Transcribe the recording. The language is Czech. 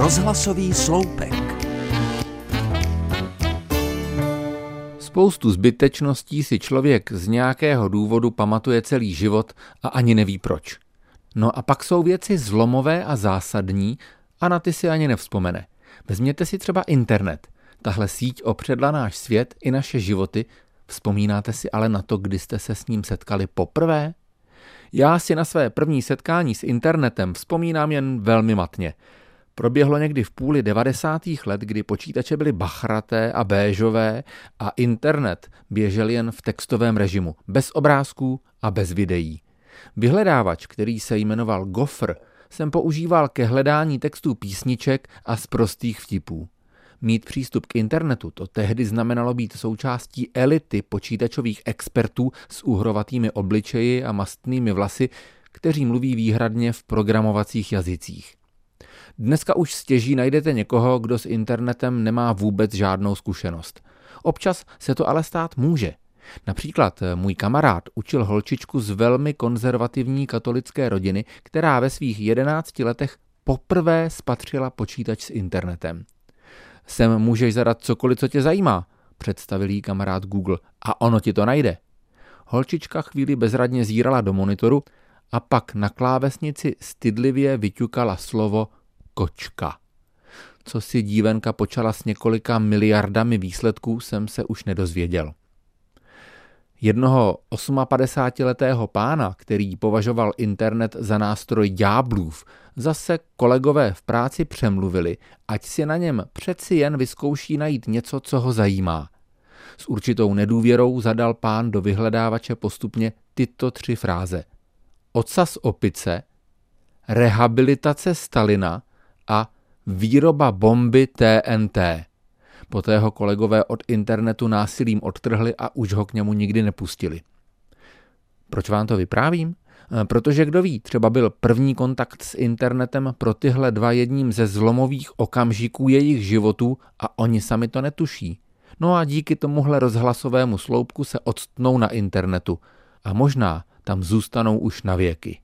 Rozhlasový sloupek. Spoustu zbytečností si člověk z nějakého důvodu pamatuje celý život a ani neví proč. No a pak jsou věci zlomové a zásadní a na ty si ani nevzpomene. Vezměte si třeba internet. Tahle síť opředla náš svět i naše životy. Vzpomínáte si ale na to, kdy jste se s ním setkali poprvé? Já si na své první setkání s internetem vzpomínám jen velmi matně. Proběhlo někdy v půli 90. let, kdy počítače byly bachraté a béžové a internet běžel jen v textovém režimu, bez obrázků a bez videí. Vyhledávač, který se jmenoval Gopher, jsem používal ke hledání textů písniček a z prostých vtipů. Mít přístup k internetu to tehdy znamenalo být součástí elity počítačových expertů s uhrovatými obličeji a mastnými vlasy, kteří mluví výhradně v programovacích jazycích. Dneska už stěží najdete někoho, kdo s internetem nemá vůbec žádnou zkušenost. Občas se to ale stát může. Například můj kamarád učil holčičku z velmi konzervativní katolické rodiny, která ve svých jedenácti letech poprvé spatřila počítač s internetem. Sem můžeš zadat cokoliv, co tě zajímá, představil jí kamarád Google a ono ti to najde. Holčička chvíli bezradně zírala do monitoru a pak na klávesnici stydlivě vyťukala slovo kočka. Co si dívenka počala s několika miliardami výsledků, jsem se už nedozvěděl. Jednoho 58-letého pána, který považoval internet za nástroj ďáblův, zase kolegové v práci přemluvili, ať si na něm přeci jen vyzkouší najít něco, co ho zajímá. S určitou nedůvěrou zadal pán do vyhledávače postupně tyto tři fráze. Ocas opice, rehabilitace Stalina a výroba bomby TNT. Poté ho kolegové od internetu násilím odtrhli a už ho k němu nikdy nepustili. Proč vám to vyprávím? E, protože kdo ví, třeba byl první kontakt s internetem pro tyhle dva jedním ze zlomových okamžiků jejich životů a oni sami to netuší. No a díky tomuhle rozhlasovému sloupku se odstnou na internetu a možná tam zůstanou už na věky.